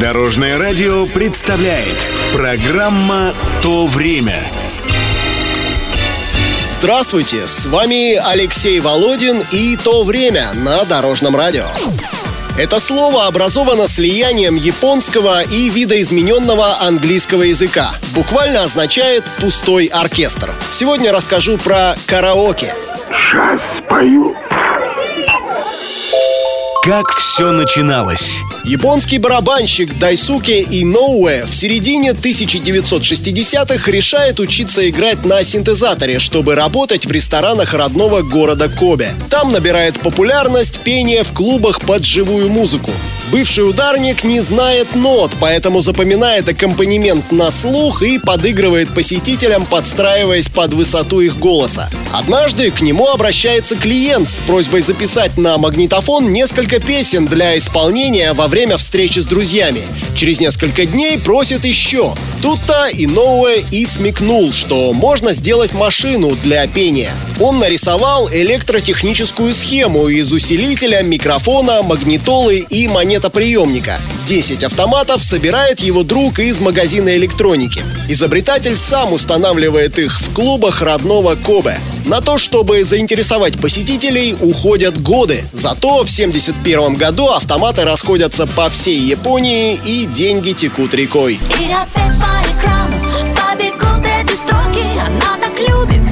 Дорожное радио представляет программа «То время». Здравствуйте, с вами Алексей Володин и «То время» на Дорожном радио. Это слово образовано слиянием японского и видоизмененного английского языка. Буквально означает «пустой оркестр». Сегодня расскажу про караоке. Сейчас спою. Как все начиналось? Японский барабанщик Дайсуке Иноуэ в середине 1960-х решает учиться играть на синтезаторе, чтобы работать в ресторанах родного города Кобе. Там набирает популярность пение в клубах под живую музыку. Бывший ударник не знает нот, поэтому запоминает аккомпанемент на слух и подыгрывает посетителям, подстраиваясь под высоту их голоса. Однажды к нему обращается клиент с просьбой записать на магнитофон несколько песен для исполнения во время встречи с друзьями. Через несколько дней просит еще. Тут-то Иноуэ и смекнул, что можно сделать машину для пения. Он нарисовал электротехническую схему из усилителя, микрофона, магнитолы и монетоприемника. 10 автоматов собирает его друг из магазина электроники. Изобретатель сам устанавливает их в клубах родного Кобе. На то, чтобы заинтересовать посетителей, уходят годы. Зато в 71 году автоматы расходятся по всей Японии и деньги текут рекой. И опять по экрану побегут эти строки Она так любит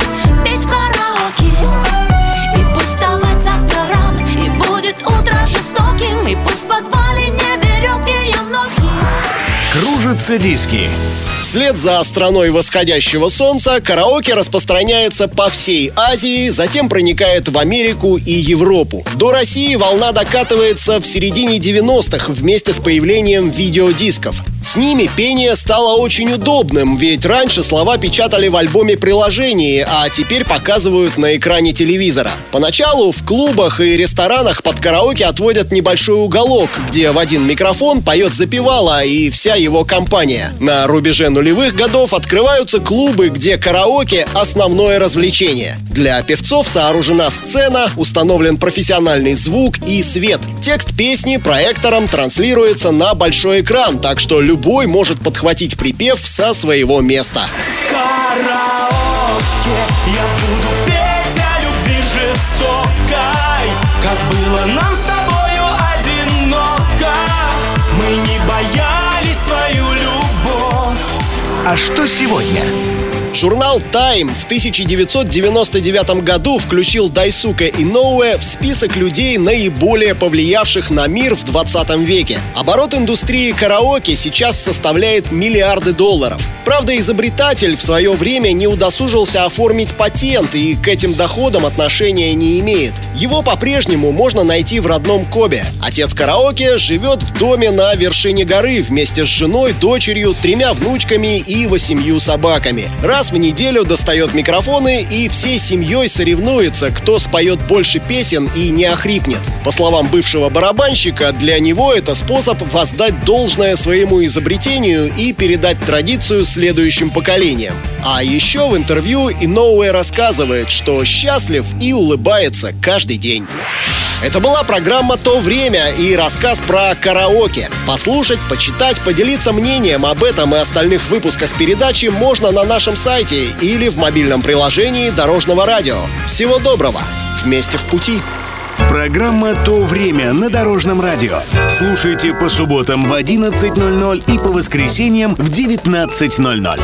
Диски. Вслед за страной восходящего солнца караоке распространяется по всей Азии, затем проникает в Америку и Европу. До России волна докатывается в середине 90-х вместе с появлением видеодисков. С ними пение стало очень удобным, ведь раньше слова печатали в альбоме приложений, а теперь показывают на экране телевизора. Поначалу в клубах и ресторанах под караоке отводят небольшой уголок, где в один микрофон поет запевала и вся его компания. На рубеже нулевых годов открываются клубы, где караоке – основное развлечение. Для певцов сооружена сцена, установлен профессиональный звук и свет. Текст песни проектором транслируется на большой экран, так что любой может подхватить припев со своего места. караоке Я буду петь о любви жестокой Как было нам с тобою одиноко Мы не боялись свою любовь А что сегодня? Журнал Time в 1999 году включил Дайсука Иноуэ в список людей, наиболее повлиявших на мир в 20 веке. Оборот индустрии караоке сейчас составляет миллиарды долларов. Правда, изобретатель в свое время не удосужился оформить патент и к этим доходам отношения не имеет. Его по-прежнему можно найти в родном Кобе. Отец караоке живет в доме на вершине горы вместе с женой, дочерью, тремя внучками и восемью собаками. Раз в неделю достает микрофоны и всей семьей соревнуется, кто споет больше песен и не охрипнет. По словам бывшего барабанщика, для него это способ воздать должное своему изобретению и передать традицию следующим поколениям. А еще в интервью Иноуэ рассказывает, что счастлив и улыбается каждый день. Это была программа «То время» и рассказ про караоке. Послушать, почитать, поделиться мнением об этом и остальных выпусках передачи можно на нашем сайте или в мобильном приложении Дорожного радио. Всего доброго! Вместе в пути! Программа «То время» на Дорожном радио. Слушайте по субботам в 11.00 и по воскресеньям в 19.00.